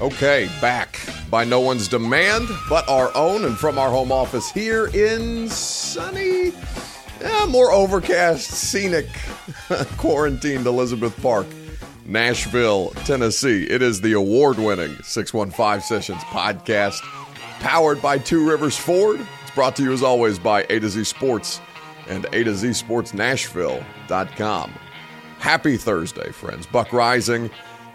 Okay, back by no one's demand but our own and from our home office here in sunny, more overcast, scenic, quarantined Elizabeth Park, Nashville, Tennessee. It is the award winning 615 Sessions podcast powered by Two Rivers Ford. It's brought to you as always by A to Z Sports and A to Z Sports Nashville.com. Happy Thursday, friends. Buck Reising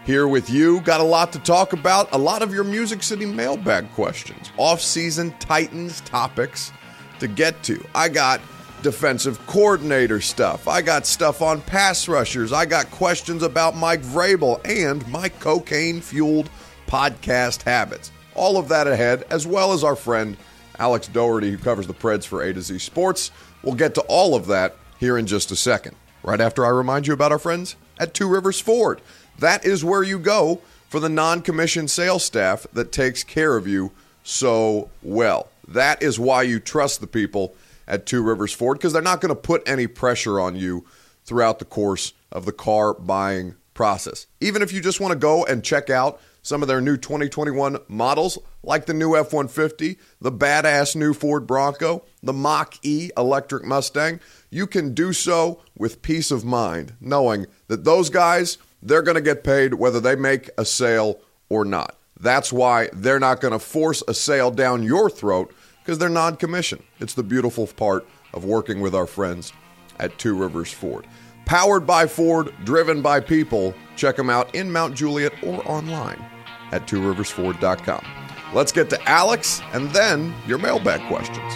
here with you. Got a lot to talk about. A lot of your Music City mailbag questions, off-season Titans topics to get to. I got defensive coordinator stuff. I got stuff on pass rushers. I got questions about Mike Vrabel and my cocaine-fueled podcast habits. All of that ahead, as well as our friend Alex Daugherty, who covers the Preds for A to Z Sports. We'll get to all of that here in just a second. Right after I remind you about our friends at Two Rivers Ford. That is where you go for the non commissioned sales staff that takes care of you so well. That is why you trust the people at Two Rivers Ford because they're not going to put any pressure on you throughout the course of the car buying process. Even if you just want to go and check out some of their new 2021 models, like the new F 150, the badass new Ford Bronco, the Mach E electric Mustang, you can do so with peace of mind, knowing that those guys they're going to get paid whether they make a sale or not. That's why they're not going to force a sale down your throat because they're non commission. It's the beautiful part of working with our friends at Two Rivers Ford. Powered by Ford, driven by people. Check them out in Mount Juliet or online at tworiversford.com. Let's get to Alex and then your mailbag questions.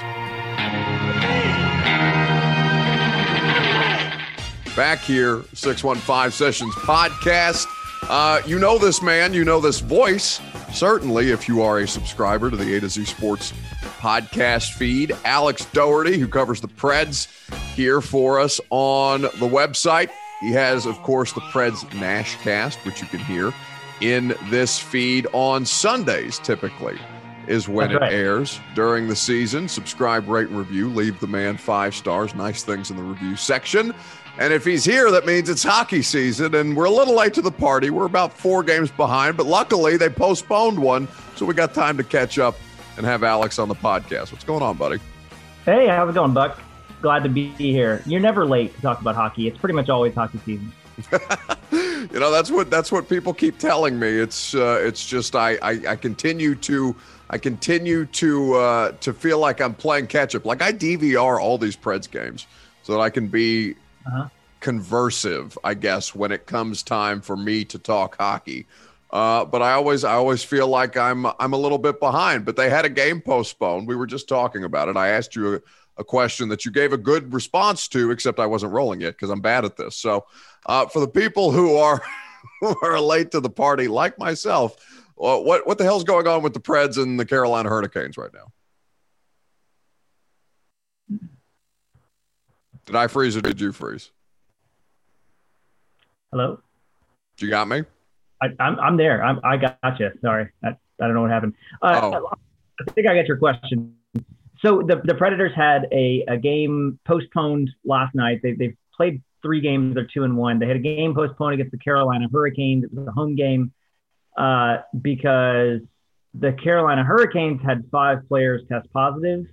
Back here, 615 Sessions podcast. Uh, you know this man, you know this voice. Certainly, if you are a subscriber to the A to Z Sports podcast feed, Alex Daugherty, who covers the Preds here for us on the website. He has, of course, the Preds Nashcast, which you can hear in this feed on Sundays, typically, is when That's it airs during the season. Subscribe, rate, and review. Leave the man five stars. Nice things in the review section. And if he's here, that means it's hockey season, and we're a little late to the party. We're about four games behind, but luckily they postponed one, so we got time to catch up and have Alex on the podcast. What's going on, buddy? Hey, how's it going, Buck? Glad to be here. You're never late to talk about hockey. It's pretty much always hockey season. you know that's what that's what people keep telling me it's uh, it's just I, I i continue to i continue to uh to feel like i'm playing catch up like i dvr all these preds games so that i can be Uh-huh. conversive i guess when it comes time for me to talk hockey uh, but I always, I always feel like I'm, I'm a little bit behind. But they had a game postponed. We were just talking about it. I asked you a, a question that you gave a good response to, except I wasn't rolling it because I'm bad at this. So, uh, for the people who are who are late to the party, like myself, uh, what what the hell's going on with the Preds and the Carolina Hurricanes right now? Did I freeze or did you freeze? Hello? You got me? I, I'm, I'm there. I'm, I got you. Sorry. I, I don't know what happened. Uh, Oh. I think I got your question. So the, the Predators had a, a game postponed last night. They, they've played three games. They're two and one. They had a game postponed against the Carolina Hurricanes. It was a home game uh, because the Carolina Hurricanes had five players test positive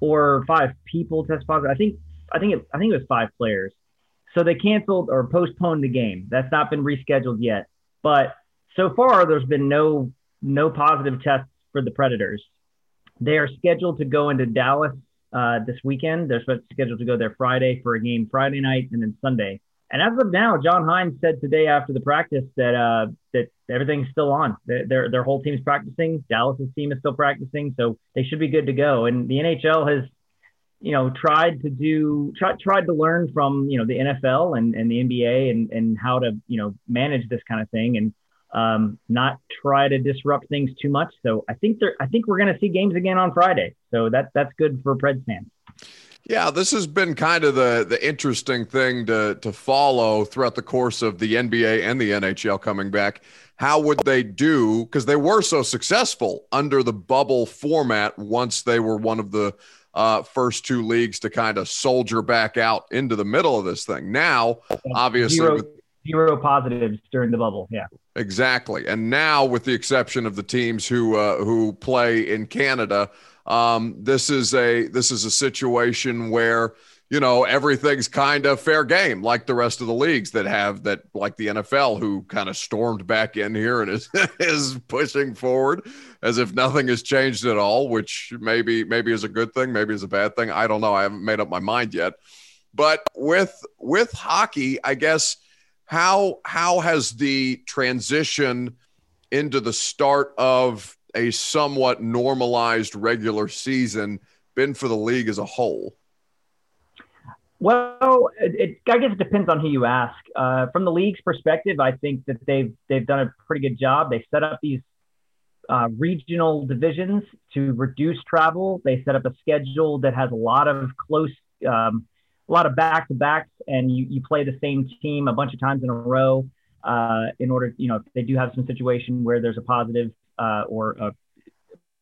or five people test positive. I think I think it, I think it was five players. So they canceled or postponed the game. That's not been rescheduled yet. But so far, there's been no no positive tests for the Predators. They are scheduled to go into Dallas uh, this weekend. They're scheduled to go there Friday for a game Friday night and then Sunday. And as of now, John Hynes said today after the practice that uh, that everything's still on. Their their whole team's practicing. Dallas's team is still practicing, so they should be good to go. And the NHL has, you know, tried to do tried tried to learn from you know the NFL and, and the NBA and and how to you know manage this kind of thing and um, not try to disrupt things too much. So I think they're I think we're going to see games again on Friday. So that that's good for Preds fans. Yeah, this has been kind of the the interesting thing to to follow throughout the course of the NBA and the NHL coming back. How would they do? Because they were so successful under the bubble format once they were one of the uh, first two leagues to kind of soldier back out into the middle of this thing. Now, obviously, zero, with, zero positives during the bubble. Yeah, exactly. And now, with the exception of the teams who uh, who play in Canada um, this is a this is a situation where you know everything's kind of fair game, like the rest of the leagues that have that, like the NFL, who kind of stormed back in here and is is pushing forward as if nothing has changed at all, which maybe maybe is a good thing, maybe is a bad thing. I don't know. I haven't made up my mind yet. But with with hockey, I guess how how has the transition into the start of a somewhat normalized regular season been for the league as a whole? Well, it, it, I guess it depends on who you ask. Uh, from the league's perspective, I think that they've they've done a pretty good job. They set up these uh, regional divisions to reduce travel. They set up a schedule that has a lot of close, um, a lot of back to backs, and you, you play the same team a bunch of times in a row. Uh, in order, you know, if they do have some situation where there's a positive uh, or a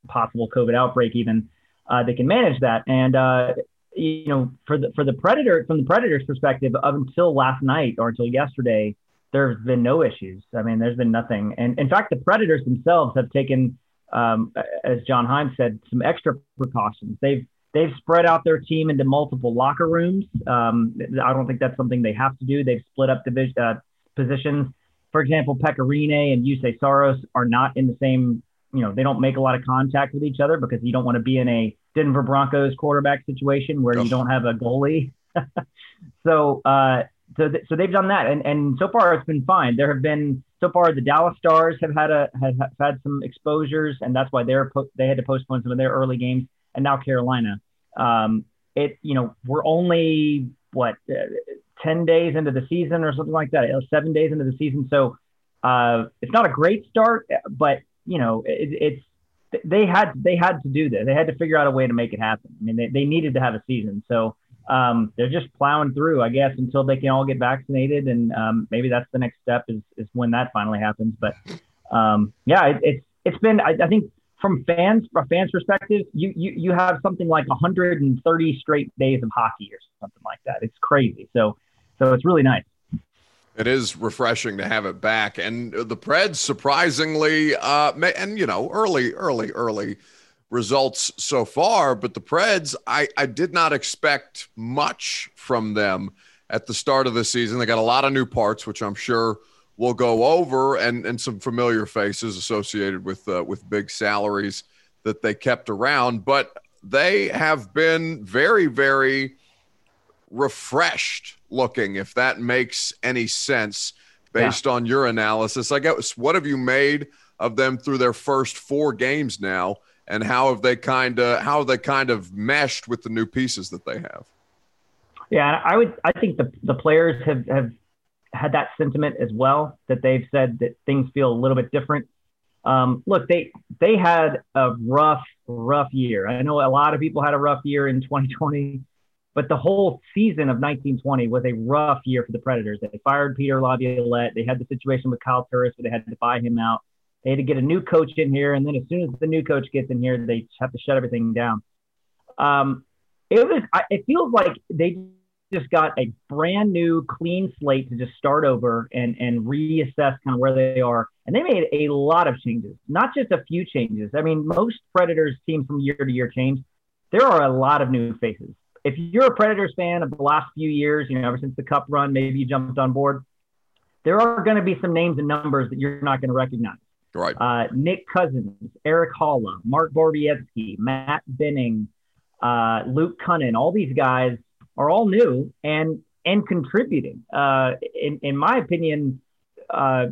possible COVID outbreak, even uh, they can manage that. And uh, you know, for the for the predator from the predator's perspective, up until last night or until yesterday, there's been no issues. I mean, there's been nothing. And in fact, the predators themselves have taken, um, as John Hynes said, some extra precautions. They've they've spread out their team into multiple locker rooms. Um, I don't think that's something they have to do. They've split up division uh, positions for example, Pekka Rinne and Juuse Saros are not in the same, you know, they don't make a lot of contact with each other because you don't want to be in a Denver Broncos quarterback situation where you don't have a goalie. so, uh, so, th- so they've done that, and and so far it's been fine. There have been so far the Dallas Stars have had a have, have had some exposures, and that's why they're po- they had to postpone some of their early games, and now Carolina. Um, it you know we're only what uh, 10 days into the season or something like that, seven days into the season. So uh, it's not a great start, but you know, it, it's, they had, they had to do this. They had to figure out a way to make it happen. I mean, they, they needed to have a season. So um, they're just plowing through, I guess, until they can all get vaccinated. And um, maybe that's the next step is, is when that finally happens. But um, yeah, it, it's, it's been, I, I think from fans, from fan's perspective, you, you, you have something like 130 straight days of hockey or something like that. It's crazy. So so it's really nice. It is refreshing to have it back, and the Preds surprisingly, uh, and you know, early, early, early results so far, but the Preds, I, I did not expect much from them at the start of the season. They got a lot of new parts, which I'm sure we'll go over, and and some familiar faces associated with uh, with big salaries that they kept around, but they have been very, very refreshed looking, if that makes any sense based yeah. on your analysis. I guess what have you made of them through their first four games now, and how have they kind of how have they kind of meshed with the new pieces that they have? Yeah, I would. I think the the players have have had that sentiment as well that they've said that things feel a little bit different. Um, look, they they had a rough rough year. I know a lot of people had a rough year in 2020. But the whole season of 1920 was a rough year for the Predators. They fired Peter Laviolette. They had the situation with Kyle Turris where they had to buy him out. They had to get a new coach in here, and then as soon as the new coach gets in here, they have to shut everything down. Um, it was. It feels like they just got a brand new, clean slate to just start over and and reassess kind of where they are. And they made a lot of changes, not just a few changes. I mean, most Predators teams from year to year change. There are a lot of new faces if you're a Predators fan of the last few years, you know, ever since the Cup run, maybe you jumped on board. There are going to be some names and numbers that you're not going to recognize. Right. Uh, Nick Cousins, Erik Haula, Mark Borowiecki, Matt Benning, uh, Luke Kunin, all these guys are all new and and contributing. Uh, in in my opinion, uh,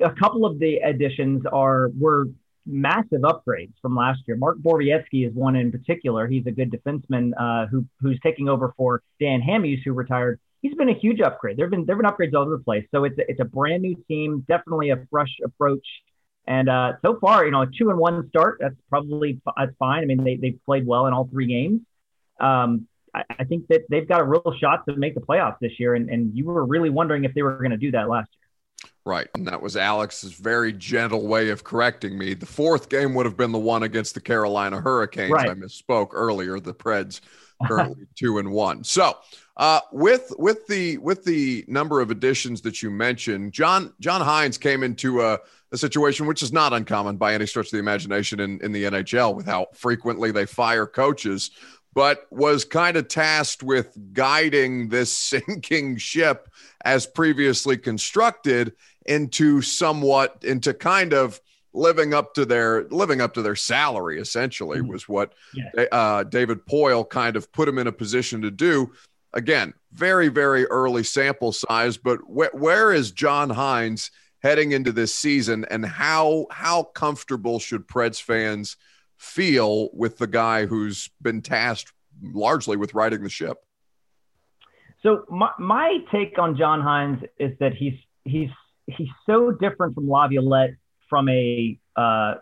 a couple of the additions are were massive upgrades from last year. Mark Borowiecki is one in particular. He's a good defenseman uh, who who's taking over for Dan Hamhuis, who retired. He's been a huge upgrade. There've been there've been upgrades all over the place. So it's a, it's a brand new team, definitely a fresh approach. And uh, so far, you know, a two and one start. That's probably that's fine. I mean, they they've played well in all three games. Um, I, I think that they've got a real shot to make the playoffs this year. And, and you were really wondering if they were going to do that last year. Right. And that was Alex's very gentle way of correcting me. The fourth game would have been the one against the Carolina Hurricanes. Right. I misspoke earlier. The Preds currently two and one. So uh, with with the with the number of additions that you mentioned, John John Hynes came into a, a situation which is not uncommon by any stretch of the imagination in, in the NHL with how frequently they fire coaches, but was kind of tasked with guiding this sinking ship as previously constructed into somewhat into kind of living up to their living up to their salary essentially mm-hmm. was what yeah. uh, David Poile kind of put him in a position to do. Again, very very early sample size, but wh- where is John Hynes heading into this season, and how how comfortable should Preds fans feel with the guy who's been tasked largely with riding the ship? So my, my take on John Hynes is that he's he's he's so different from Laviolette from a uh,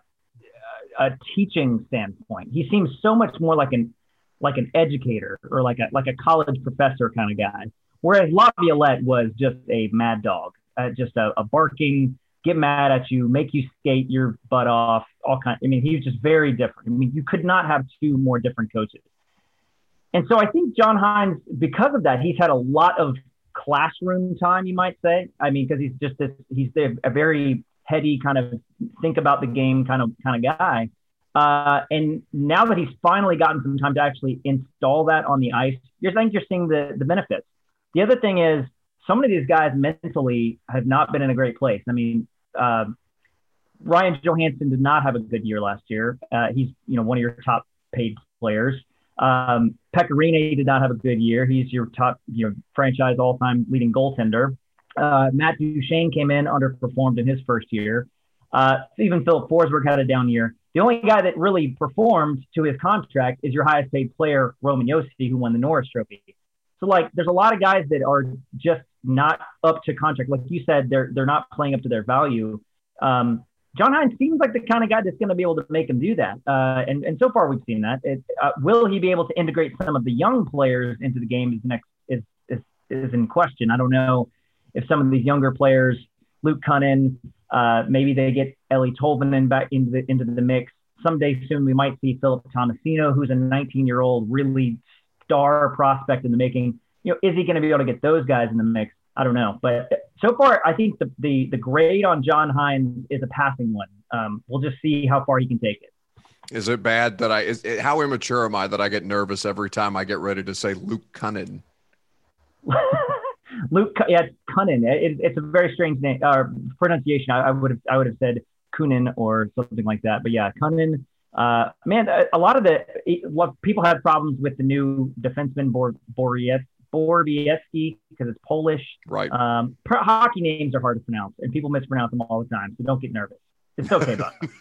a teaching standpoint. He seems so much more like an like an educator or like a like a college professor kind of guy. Whereas Laviolette was just a mad dog, uh, just a, a, barking, get mad at you, make you skate your butt off, all kind. I mean, he was just very different. I mean, you could not have two more different coaches. And so I think John Hynes, because of that, he's had a lot of classroom time, you might say. I mean, because he's just this, he's a very heady kind of think about the game kind of kind of guy. Uh, and now that he's finally gotten some time to actually install that on the ice, you're think you're seeing the the benefits. The other thing is, so many of these guys mentally have not been in a great place. I mean, uh, Ryan Johansen did not have a good year last year. Uh, he's you know one of your top paid players. Um, did not have a good year. He's your top, your franchise all-time leading goaltender. Uh, Matt Duchene came in, underperformed in his first year. Uh, even Filip Forsberg had a down year. The only guy that really performed to his contract is your highest paid player, Roman Josi, who won the Norris Trophy. So, like, there's a lot of guys that are just not up to contract. Like you said, they're they're not playing up to their value. Um, John Hynes seems like the kind of guy that's going to be able to make him do that. Uh, and, and so far we've seen that. It, uh, will he be able to integrate some of the young players into the game is next is, is, is in question. I don't know if some of these younger players, Luke Kunin, uh, maybe they get Eeli Tolvanen back into the, into the mix. Someday soon we might see Philip Tomasino, who's a 19 year old really star prospect in the making. You know, is he going to be able to get those guys in the mix? I don't know, but so far I think the the, the grade on John Hynes is a passing one. Um, we'll just see how far he can take it. Is it bad that I? Is it, how immature am I that I get nervous every time I get ready to say Luke Cunnin? Luke, yeah, Cunnin. It, it's a very strange name uh, pronunciation. I, I would have I would have said Kunin or something like that. But yeah, Cunnin. Uh, man, a, a, lot of the what people have problems with the new defenseman Bor- Boriev Borowiecki because it's Polish. Right. Um, hockey names are hard to pronounce, and people mispronounce them all the time. So don't get nervous. It's okay,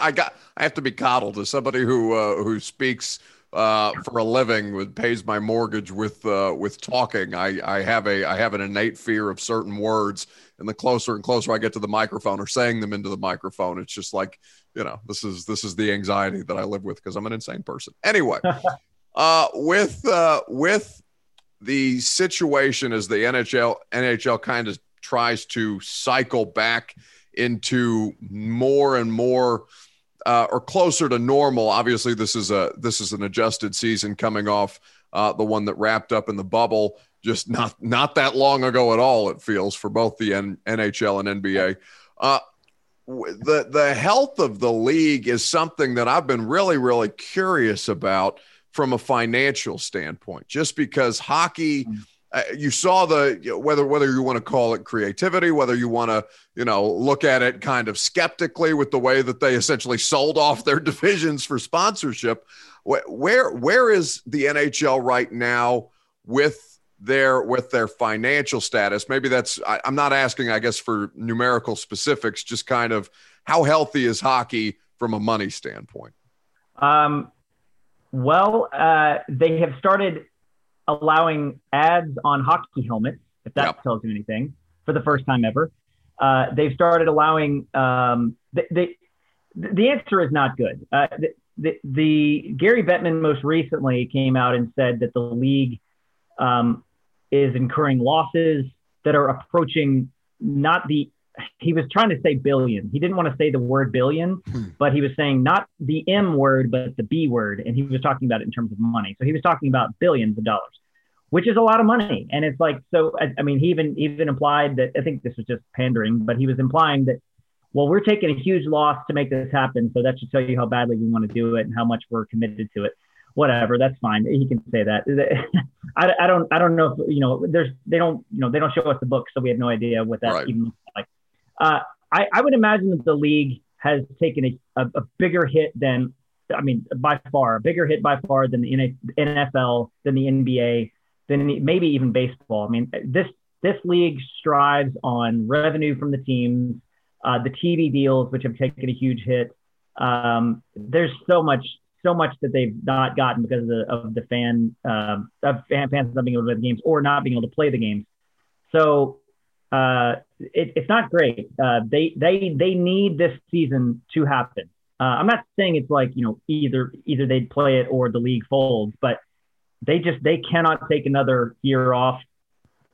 I got. I have to be coddled as somebody who uh, who speaks uh, for a living with pays my mortgage with uh, with talking. I, I have a I have an innate fear of certain words, and the closer and closer I get to the microphone or saying them into the microphone, it's just like you know this is this is the anxiety that I live with because I'm an insane person. Anyway, uh, with uh, with the situation is the NHL NHL kind of tries to cycle back into more and more uh, or closer to normal. Obviously, this is a this is an adjusted season coming off uh, the one that wrapped up in the bubble just not not that long ago at all. It feels for both the N- NHL and NBA. Uh, the the health of the league is something that I've been really really curious about from a financial standpoint, just because hockey uh, you saw the you know, whether whether you want to call it creativity, whether you want to you know look at it kind of skeptically with the way that they essentially sold off their divisions for sponsorship. Where where is the NHL right now with their with their financial status? Maybe that's I, I'm not asking, I guess, for numerical specifics, just kind of how healthy is hockey from a money standpoint. Um, well, uh, they have started allowing ads on hockey helmets, if that yep. tells you anything, for the first time ever. Uh, they've started allowing um, the, the, the answer is not good. Uh, the, the, the, Gary Bettman most recently came out and said that the league um, is incurring losses that are approaching not the he was trying to say billion. He didn't want to say the word billion, hmm. but he was saying not the M word, but the B word. And he was talking about it in terms of money. So he was talking about billions of dollars, which is a lot of money. And it's like, so, I, I mean, he even, even implied that, I think this was just pandering, but he was implying that, well, we're taking a huge loss to make this happen. So that should tell you how badly we want to do it and how much we're committed to it. Whatever, that's fine. He can say that. I, I don't, I don't know if, you know, there's, they don't, you know, they don't show us the book. So we have no idea what that right. even. Uh, I, I, would imagine that the league has taken a, a, a, bigger hit than, I mean, by far, a bigger hit by far than the NFL, than the NBA, than maybe even baseball. I mean, this this league strives on revenue from the teams, uh, the TV deals, which have taken a huge hit. Um, there's so much, so much that they've not gotten because of the, of the fan, um, of fan fans not being able to play the games or not being able to play the games. So uh, it, it's not great. Uh, they they they need this season to happen. Uh, I'm not saying it's like you know either either they'd play it or the league folds, but they just they cannot take another year off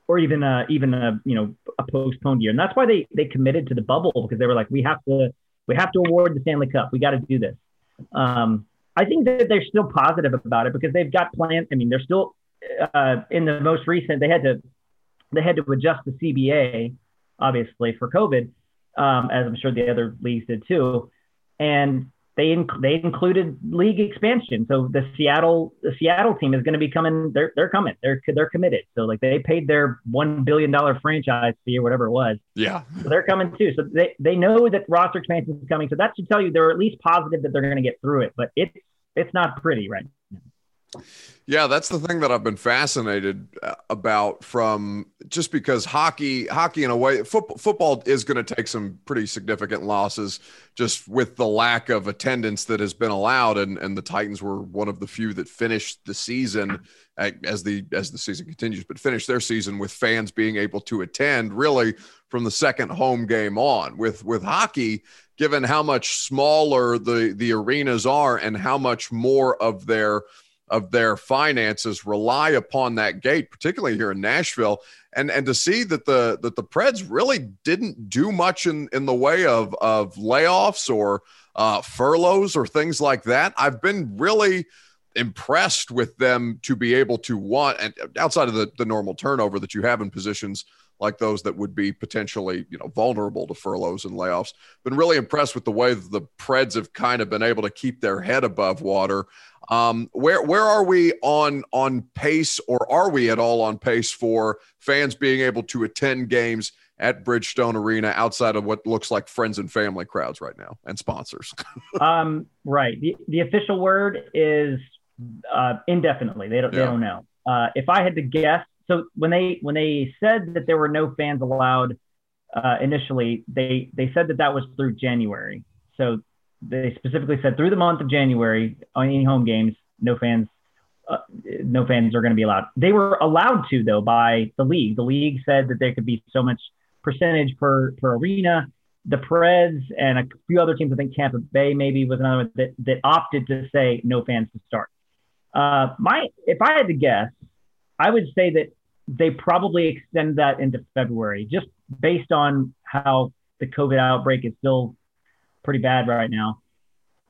or even a even a you know a postponed year, and that's why they they committed to the bubble because they were like we have to we have to award the Stanley Cup. We got to do this. Um, I think that they're still positive about it because they've got plans. I mean, they're still uh, in the most recent. They had to they had to adjust the CBA, obviously, for COVID, um, as I'm sure the other leagues did too. And they inc- they included league expansion. So the Seattle the Seattle team is going to be coming. They're they're coming. They're they're committed. So like they paid their one billion dollar franchise fee or whatever it was. Yeah. So they're coming too. So they they know that roster expansion is coming. So that should tell you they're at least positive that they're going to get through it. But it's it's not pretty right now. Yeah, that's the thing that I've been fascinated uh, about from just because hockey, hockey in a way, football, football is going to take some pretty significant losses just with the lack of attendance that has been allowed, and and the Titans were one of the few that finished the season as the as the season continues, but finished their season with fans being able to attend really from the second home game on. With with hockey, given how much smaller the the arenas are and how much more of their of their finances rely upon that gate, particularly here in Nashville. And and to see that the that the Preds really didn't do much in in the way of of layoffs or uh, furloughs or things like that. I've been really impressed with them to be able to want and outside of the, the normal turnover that you have in positions like those that would be potentially you know vulnerable to furloughs and layoffs been really impressed with the way the preds have kind of been able to keep their head above water um, where where are we on on pace, or are we at all on pace for fans being able to attend games at Bridgestone Arena outside of what looks like friends and family crowds right now and sponsors? um, right. The, the official word is uh, indefinitely. They don't yeah. they don't know. Uh, if I had to guess, so when they when they said that there were no fans allowed uh, initially, they they said that that was through January. So they specifically said through the month of January any home games, no fans, uh, no fans are going to be allowed. They were allowed to though by the league. The league said that there could be so much percentage per per arena. The Preds and a few other teams, I think Tampa Bay maybe was another one that, that opted to say no fans to start. Uh, my, if I had to guess, I would say that they probably extend that into February, just based on how the COVID outbreak is still pretty bad right now.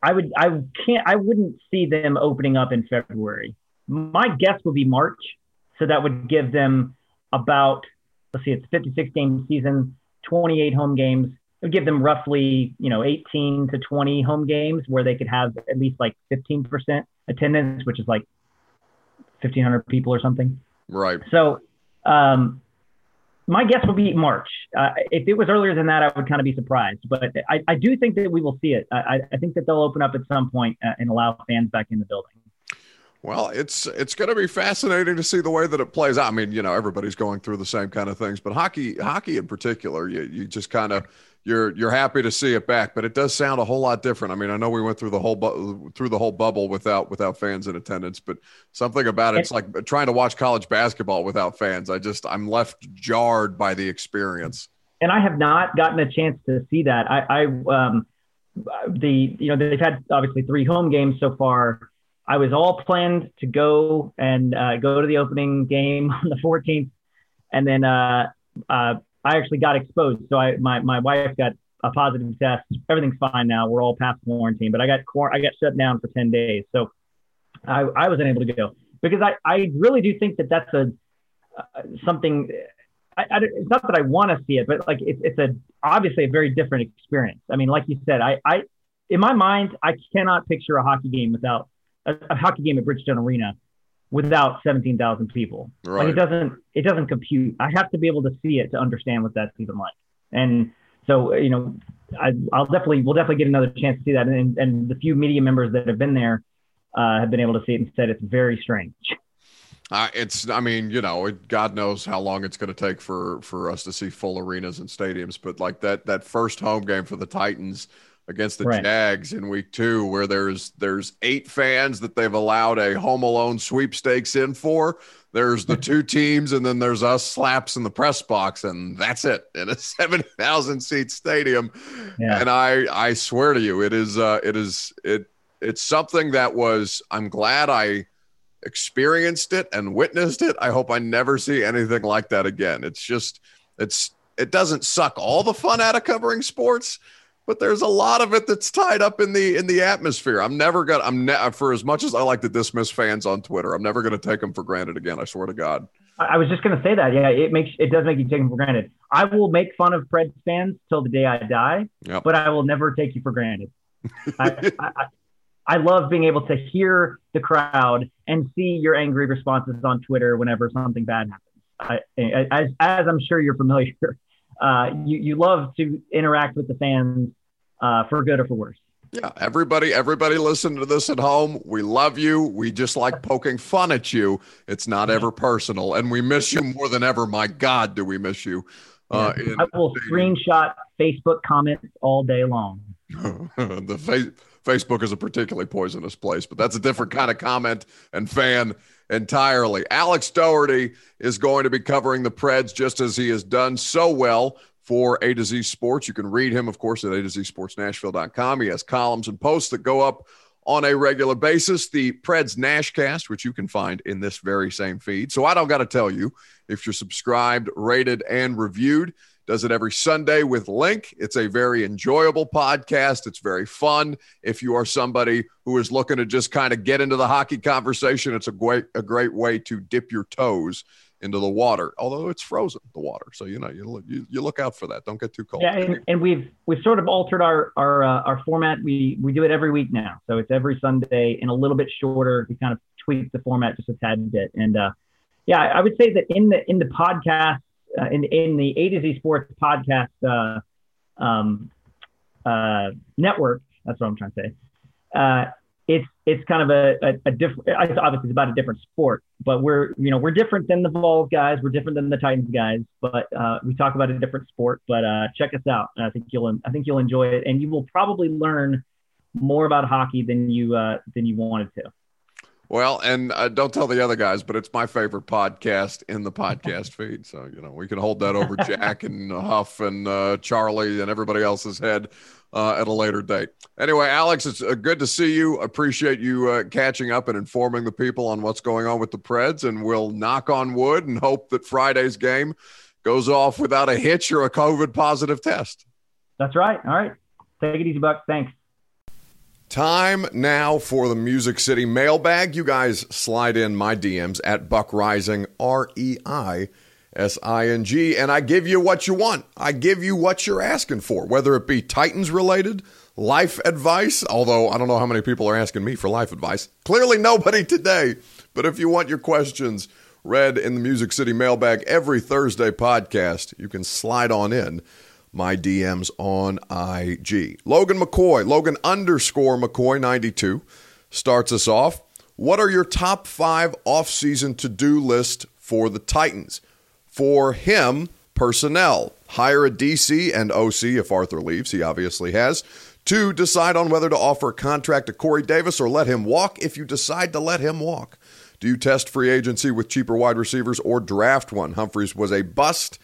I would I can't I wouldn't see them opening up in February. My guess would be March, so that would give them about let's see, it's 56 game season, 28 home games. It would give them roughly you know 18 to 20 home games where they could have at least like 15% attendance, which is like 1,500 people or something. Right. So Um, my guess would be March. Uh, if it was earlier than that, I would kind of be surprised. But I, I do think that we will see it. I, I think that they'll open up at some point, uh, and allow fans back in the building. Well, it's it's going to be fascinating to see the way that it plays out. I mean, you know, everybody's going through the same kind of things, but hockey, hockey in particular, you you just kind of you're you're happy to see it back, but it does sound a whole lot different. I mean, I know we went through the whole bu- through the whole bubble without without fans in attendance, but something about it, it's like trying to watch college basketball without fans. I just I'm left jarred by the experience. And I have not gotten a chance to see that. I, I um the you know they've had obviously three home games so far I was all planned to go and uh, go to the opening game on the 14th, and then uh, uh, I actually got exposed. So I my my wife got a positive test. Everything's fine now. We're all past quarantine, but I got quar I got shut down for 10 days, so I, I wasn't able to go because I, I really do think that that's a uh, something. I, I, it's not that I want to see it, but like it's it's a obviously a very different experience. I mean, like you said, I I in my mind I cannot picture a hockey game without a, a hockey game at Bridgestone Arena without 17,000 people. Right. Like it doesn't it doesn't compute. I have to be able to see it to understand what that's even like. And so you know, I, will definitely we'll definitely get another chance to see that. And, and the few media members that have been there uh, have been able to see it and said it's very strange. Uh, it's, I mean, you know, it, God knows how long it's going to take for for us to see full arenas and stadiums. But like that that first home game for the Titans, against the right. Jags in week two, where there's there's eight fans that they've allowed a home alone sweepstakes in for. There's the two teams, and then there's us slaps in the press box, and that's it in a seven thousand seat stadium. Yeah. And I I swear to you, it is uh, it is it it's something that was. I'm glad I experienced it and witnessed it. I hope I never see anything like that again. It's just it's it doesn't suck all the fun out of covering sports but there's a lot of it that's tied up in the in the atmosphere. I'm never gonna. I'm ne- uh, for as much as I like to dismiss fans on Twitter, I'm never gonna take them for granted again. I swear to God. I was just gonna say that. Yeah, it makes it does make you take them for granted. I will make fun of Preds fans till the day I die, yep. but I will never take you for granted. I, I, I love being able to hear the crowd and see your angry responses on Twitter whenever something bad happens. I, as, as I'm sure you're familiar uh, you, you love to interact with the fans uh, for good or for worse. Yeah, everybody, everybody listen to this at home. We love you. We just like poking fun at you. It's not ever personal, and we miss you more than ever. My God, do we miss you? Uh, I will screenshot Facebook comments all day long. the face, Facebook is a particularly poisonous place, but that's a different kind of comment and fan entirely. Alex Daugherty is going to be covering the Preds just as he has done so well for A to Z Sports. You can read him, of course, at A to Z Sports Nashville.com. He has columns and posts that go up on a regular basis. The Preds Nashcast, which you can find in this very same feed. So I don't got to tell you if you're subscribed, rated, and reviewed does it every Sunday with Link. It's a very enjoyable podcast. It's very fun. If you are somebody who is looking to just kind of get into the hockey conversation, it's a great a great way to dip your toes into the water. Although it's frozen, the water, so you know you you, you look out for that. Don't get too cold. Yeah, and, and we've we've sort of altered our our uh, our format. We we do it every week now, so it's every Sunday and a little bit shorter. We kind of tweak the format just a tad bit, and uh, yeah, I would say that in the in the podcast uh, in in the A to Z Sports podcast uh, um, uh, network. That's what I'm trying to say. Uh, it's it's kind of a, a, a different. Obviously, it's about a different sport, but we're you know we're different than the Vols guys. We're different than the Titans guys, but uh, we talk about a different sport. But uh, check us out. I think you'll I think you'll enjoy it, and you will probably learn more about hockey than you than you wanted to. Well, and uh, don't tell the other guys, but it's my favorite podcast in the podcast feed. So, you know, we can hold that over Jack and Huff and uh, Charlie and everybody else's head uh, at a later date. Anyway, Alex, it's uh, good to see you. Appreciate you uh, catching up and informing the people on what's going on with the Preds. And we'll knock on wood and hope that Friday's game goes off without a hitch or a COVID positive test. That's right. All right. Take it easy, Buck. Thanks. Time now for the Music City mailbag. You guys slide in my DMs at Buck Reising, R E I S I N G, and I give you what you want. I give you what you're asking for, whether it be Titans related, life advice, although I don't know how many people are asking me for life advice. Clearly, nobody today. But if you want your questions read in the Music City mailbag every Thursday podcast, you can slide on in my DMs on IG. Logan McCoy, Logan underscore McCoy 92 starts us off. What are your top five offseason to do list for the Titans? For him, personnel. Hire a DC and OC if Arthur leaves. He obviously has. Two, decide on whether to offer a contract to Corey Davis or let him walk if you decide to let him walk. Do you test free agency with cheaper wide receivers or draft one? Humphries was a bust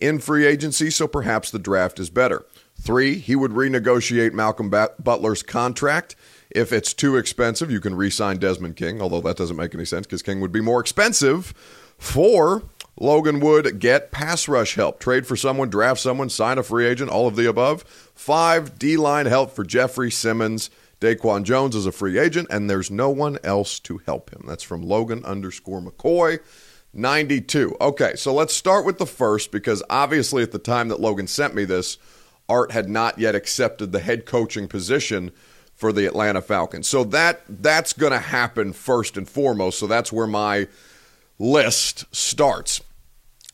in free agency, so perhaps the draft is better. Three, he would renegotiate Malcolm Butler's contract. If it's too expensive, you can re sign Desmond King, although that doesn't make any sense because King would be more expensive. Four, Logan would get pass rush help, trade for someone, draft someone, sign a free agent, all of the above. Five, D line help for Jeffrey Simmons. Daquan Jones is a free agent, and there's no one else to help him. That's from Logan underscore McCoy. 92. Okay, so let's start with the first because obviously at the time that Logan sent me this, Art had not yet accepted the head coaching position for the Atlanta Falcons. So that that's going to happen first and foremost. So that's where my list starts.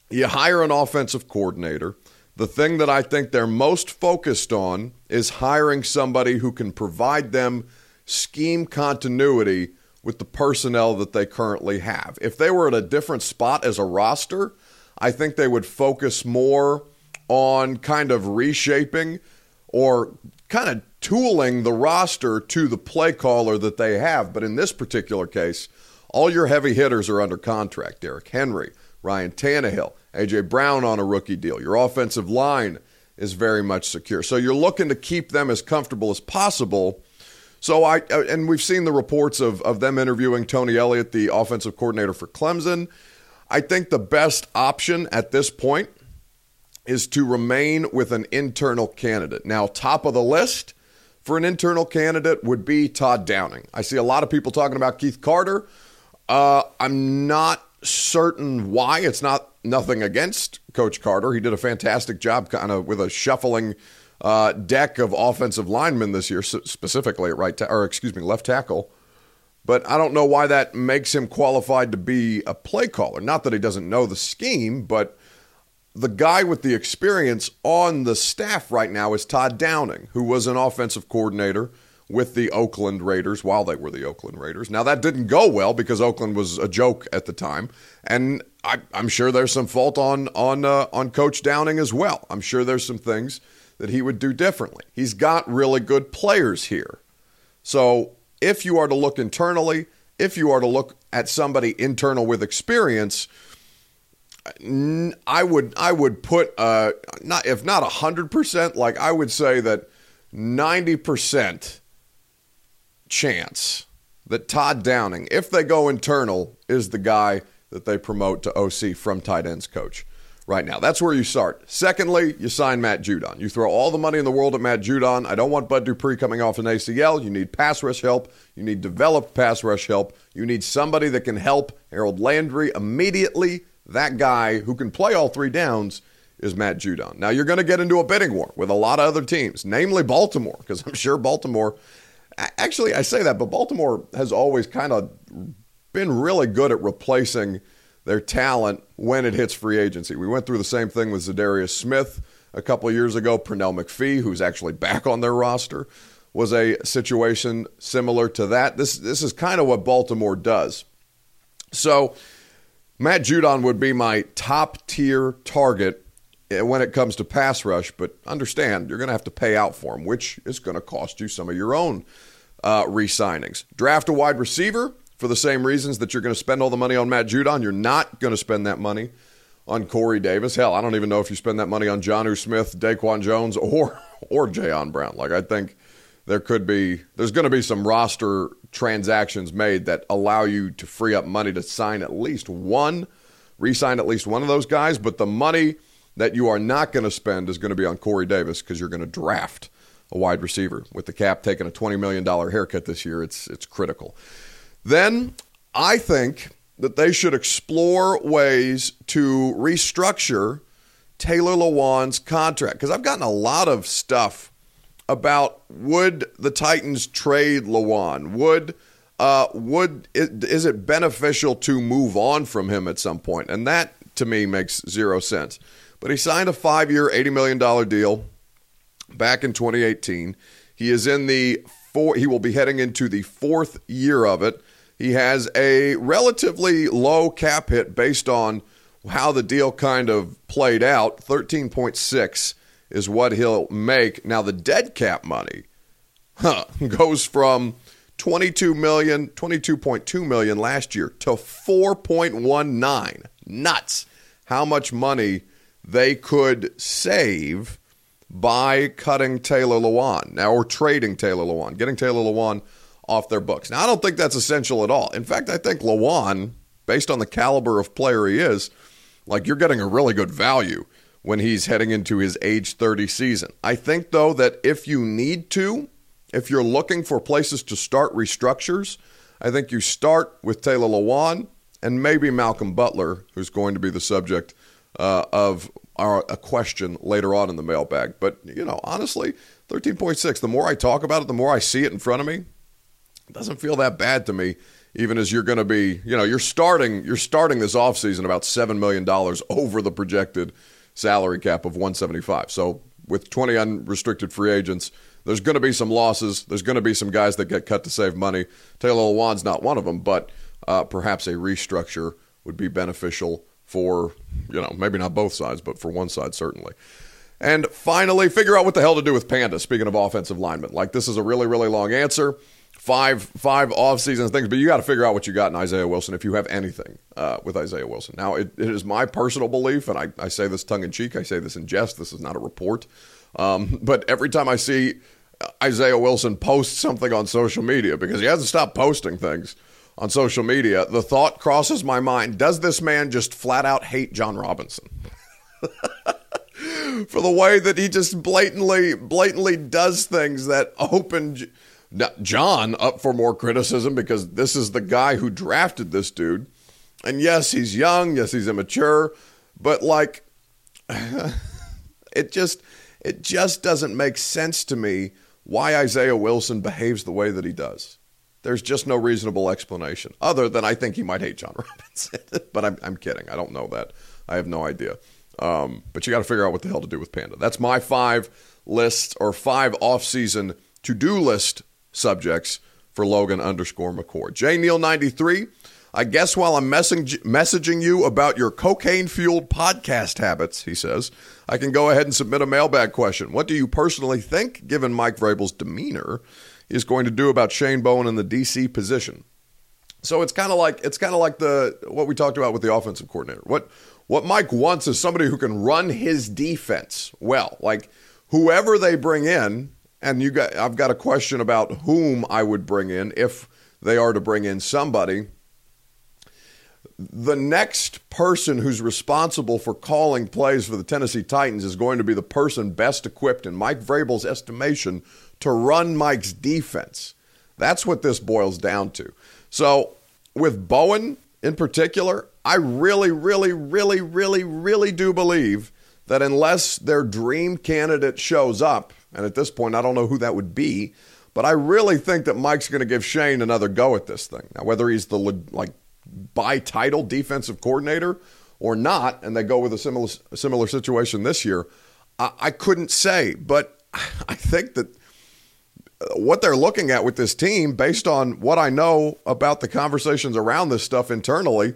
You hire an offensive coordinator. The thing that I think they're most focused on is hiring somebody who can provide them scheme continuity with the personnel that they currently have. If they were at a different spot as a roster, I think they would focus more on kind of reshaping or kind of tooling the roster to the play caller that they have. But in this particular case, all your heavy hitters are under contract. Derrick Henry, Ryan Tannehill, A.J. Brown on a rookie deal. Your offensive line is very much secure. So you're looking to keep them as comfortable as possible. So I uh, and we've seen the reports of of them interviewing Tony Elliott, the offensive coordinator for Clemson. I think the best option at this point is to remain with an internal candidate. Now, top of the list for an internal candidate would be Todd Downing. I see a lot of people talking about Keith Carter. Uh, I'm not certain why. It's not nothing against Coach Carter. He did a fantastic job, kind of with a shuffling uh, deck of offensive linemen this year, specifically at right ta- or excuse me, left tackle. But I don't know why that makes him qualified to be a play caller. Not that he doesn't know the scheme, but the guy with the experience on the staff right now is Todd Downing, who was an offensive coordinator with the Oakland Raiders while they were the Oakland Raiders. Now, that didn't go well because Oakland was a joke at the time. And I, am sure there's some fault on, on, uh, on Coach Downing as well. I'm sure there's some things that he would do differently. He's got really good players here. So if you are to look internally, if you are to look at somebody internal with experience, I would I would put uh not if not hundred percent, like I would say that ninety percent chance that Todd Downing, if they go internal, is the guy that they promote to OC from tight ends coach right now. That's where you start. Secondly, you sign Matt Judon. You throw all the money in the world at Matt Judon. I don't want Bud Dupree coming off an ACL. You need pass rush help. You need developed pass rush help. You need somebody that can help Harold Landry immediately. That guy who can play all three downs is Matt Judon. Now you're going to get into a bidding war with a lot of other teams, namely Baltimore, because I'm sure Baltimore Actually, I say that, but Baltimore has always kind of been really good at replacing their talent when it hits free agency. We went through the same thing with Za'Darius Smith a couple years ago. Pernell McPhee, who's actually back on their roster, was a situation similar to that. This this is kind of what Baltimore does. So Matt Judon would be my top tier target when it comes to pass rush, but understand you're going to have to pay out for him, which is going to cost you some of your own uh, re signings. Draft a wide receiver for the same reasons that you're going to spend all the money on Matt Judon. You're not going to spend that money on Corey Davis. Hell, I don't even know if you spend that money on Jonnu Smith, Daquan Jones, or or Jayon Brown. Like I think there could be there's going to be some roster transactions made that allow you to free up money to sign at least one, re-sign at least one of those guys. But the money that you are not going to spend is going to be on Corey Davis because you're going to draft a wide receiver. With the cap taking a $20 million haircut this year, it's, it's critical. Then I think that they should explore ways to restructure Taylor Lewan's contract because I've gotten a lot of stuff about would the Titans trade Lewan? Would Uh, would is it beneficial to move on from him at some point? And that to me makes zero sense. But he signed a five-year, eighty million dollar deal back in 2018. He is in the four. He will be heading into the fourth year of it. He has a relatively low cap hit based on how the deal kind of played out. 13.6 is what he'll make. Now the dead cap money huh, goes from 22 million, 22.2 million last year to 4.19. Nuts. How much money they could save by cutting Taylor Lewan now or trading Taylor Lewan, getting Taylor Lewan off their books. Now I don't think that's essential at all. In fact, I think Lewan, based on the caliber of player he is, like you're getting a really good value when he's heading into his age 30 season. I think though that if you need to, if you're looking for places to start restructures, I think you start with Taylor Lewan and maybe Malcolm Butler, who's going to be the subject uh, of our, a question later on in the mailbag. But, you know, honestly, 13.6, the more I talk about it, the more I see it in front of me, doesn't feel that bad to me even as you're going to be, you know, you're starting you're starting this offseason about 7 million dollars over the projected salary cap of 175. So, with 20 unrestricted free agents, there's going to be some losses. There's going to be some guys that get cut to save money. Taylor Lewan's not one of them, but uh, perhaps a restructure would be beneficial for, you know, maybe not both sides, but for one side certainly. And finally, figure out what the hell to do with Panda. Speaking of offensive linemen, like this is a really, really long answer. Five five off season things, but you got to figure out what you got in Isaiah Wilson if you have anything uh, with Isaiah Wilson. Now, it, it is my personal belief, and I, I say this tongue in cheek, I say this in jest. This is not a report, um, but every time I see Isaiah Wilson post something on social media because he hasn't stopped posting things on social media, the thought crosses my mind does this man just flat out hate Jon Robinson? For the way that he just blatantly, blatantly does things that open Jon up for more criticism because this is the guy who drafted this dude. And yes, he's young, yes, he's immature, but like it just it just doesn't make sense to me why Isaiah Wilson behaves the way that he does. There's just no reasonable explanation other than I think he might hate Jon Robinson. but I'm, I'm kidding. I don't know that. I have no idea. Um, but you got to figure out what the hell to do with Panda. That's my five lists or five off-season to-do list subjects for Logan underscore McCord. J Neal 93. I guess while I'm messaging you about your cocaine fueled podcast habits, he says, I can go ahead and submit a mailbag question. What do you personally think, given Mike Vrabel's demeanor, is going to do about Shane Bowen in the DC position? So it's kind of like it's kind of like the what we talked about with the offensive coordinator. What what Mike wants is somebody who can run his defense well. Like whoever they bring in, and you got I've got a question about whom I would bring in if they are to bring in somebody the next person who's responsible for calling plays for the Tennessee Titans is going to be the person best equipped, in Mike Vrabel's estimation, to run Mike's defense. That's what this boils down to. So, with Bowen in particular, I really, really, really, really, really do believe that unless their dream candidate shows up, and at this point, I don't know who that would be, but I really think that Mike's going to give Shane another go at this thing. Now, whether he's the like by title defensive coordinator or not, and they go with a similar similar situation this year, I, I couldn't say. But I think that uh, what they're looking at with this team, based on what I know about the conversations around this stuff internally,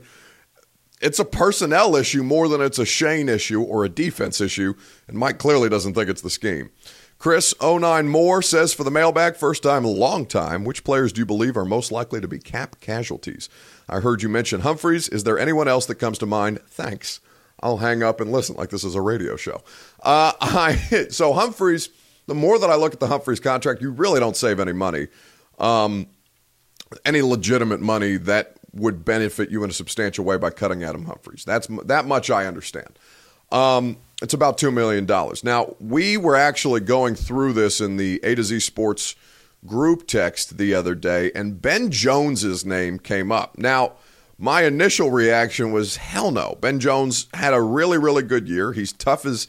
it's a personnel issue more than it's a Shane issue or a defense issue. And Mike clearly doesn't think it's the scheme. Chris 09 Moore says for the mailbag, first time, long time, which players do you believe are most likely to be cap casualties? I heard you mention Humphries. Is there anyone else that comes to mind? Thanks. I'll hang up and listen like this is a radio show. Uh, I, so Humphries, the more that I look at the Humphries contract, you really don't save any money, um, any legitimate money that would benefit you in a substantial way by cutting Adam Humphries. That's that much I understand. Um, it's about two million dollars. Now we were actually going through this in the A to Z Sports group text the other day, and Ben Jones's name came up. Now, my initial reaction was hell no. Ben Jones had a really, really good year. He's tough as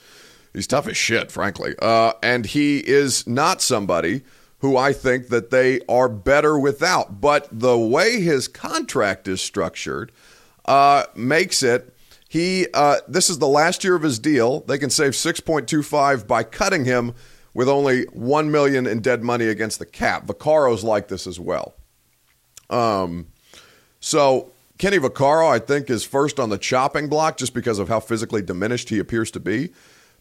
he's tough as shit, frankly, uh, and he is not somebody who I think that they are better without. But the way his contract is structured uh, makes it he uh, this is the last year of his deal. They can save 6.25 by cutting him with only 1 million in dead money against the cap. Vaccaro's like this as well. Um so Kenny Vaccaro, I think, is first on the chopping block just because of how physically diminished he appears to be.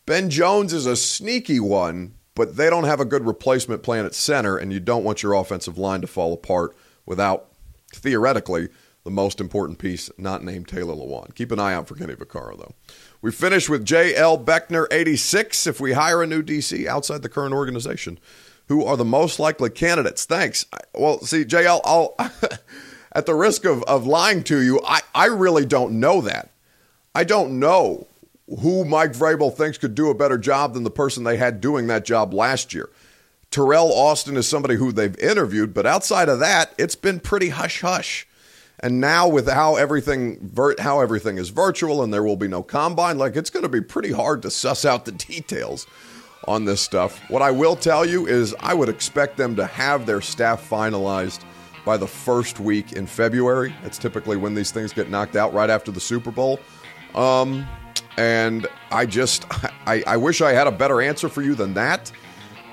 Ben Jones is a sneaky one, but they don't have a good replacement plan at center, and you don't want your offensive line to fall apart without, theoretically, the most important piece, not named Taylor Lewan. Keep an eye out for Kenny Vaccaro, though. We finish with J.L. Beckner, 86. If we hire a new DC outside the current organization, who are the most likely candidates? Thanks. Well, see, JL, I'll, at the risk of, of lying to you, I, I really don't know that. I don't know who Mike Vrabel thinks could do a better job than the person they had doing that job last year. Teryl Austin is somebody who they've interviewed, but outside of that, it's been pretty hush hush. And now with how everything how everything is virtual and there will be no combine, like it's going to be pretty hard to suss out the details on this stuff. What I will tell you is I would expect them to have their staff finalized by the first week in February. That's typically when these things get knocked out right after the Super Bowl. Um, and I just I, I wish I had a better answer for you than that.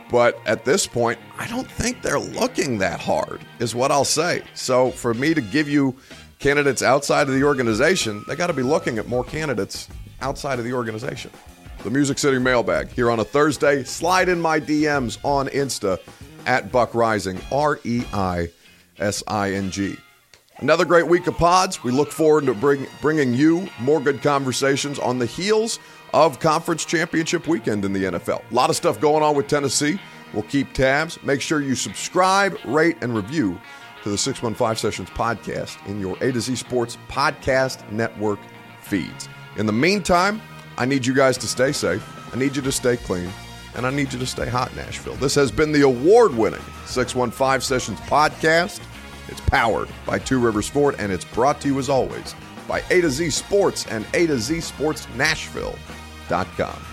But at this point, I don't think they're looking that hard, is what I'll say. So for me to give you candidates outside of the organization, they got to be looking at more candidates outside of the organization. The Music City Mailbag here on a Thursday. Slide in my DMs on Insta at Buck Reising, R E I S I N G. Another great week of pods. We look forward to bring, bringing you more good conversations on the heels of conference championship weekend in the NFL. A lot of stuff going on with Tennessee. We'll keep tabs. Make sure you subscribe, rate, and review to the 615 Sessions podcast in your A to Z Sports Podcast Network feeds. In the meantime, I need you guys to stay safe. I need you to stay clean. And I need you to stay hot, Nashville. This has been the award winning 615 Sessions podcast. It's powered by Two Rivers Ford, and it's brought to you as always by A to Z Sports and A to Z Sports Nashville com.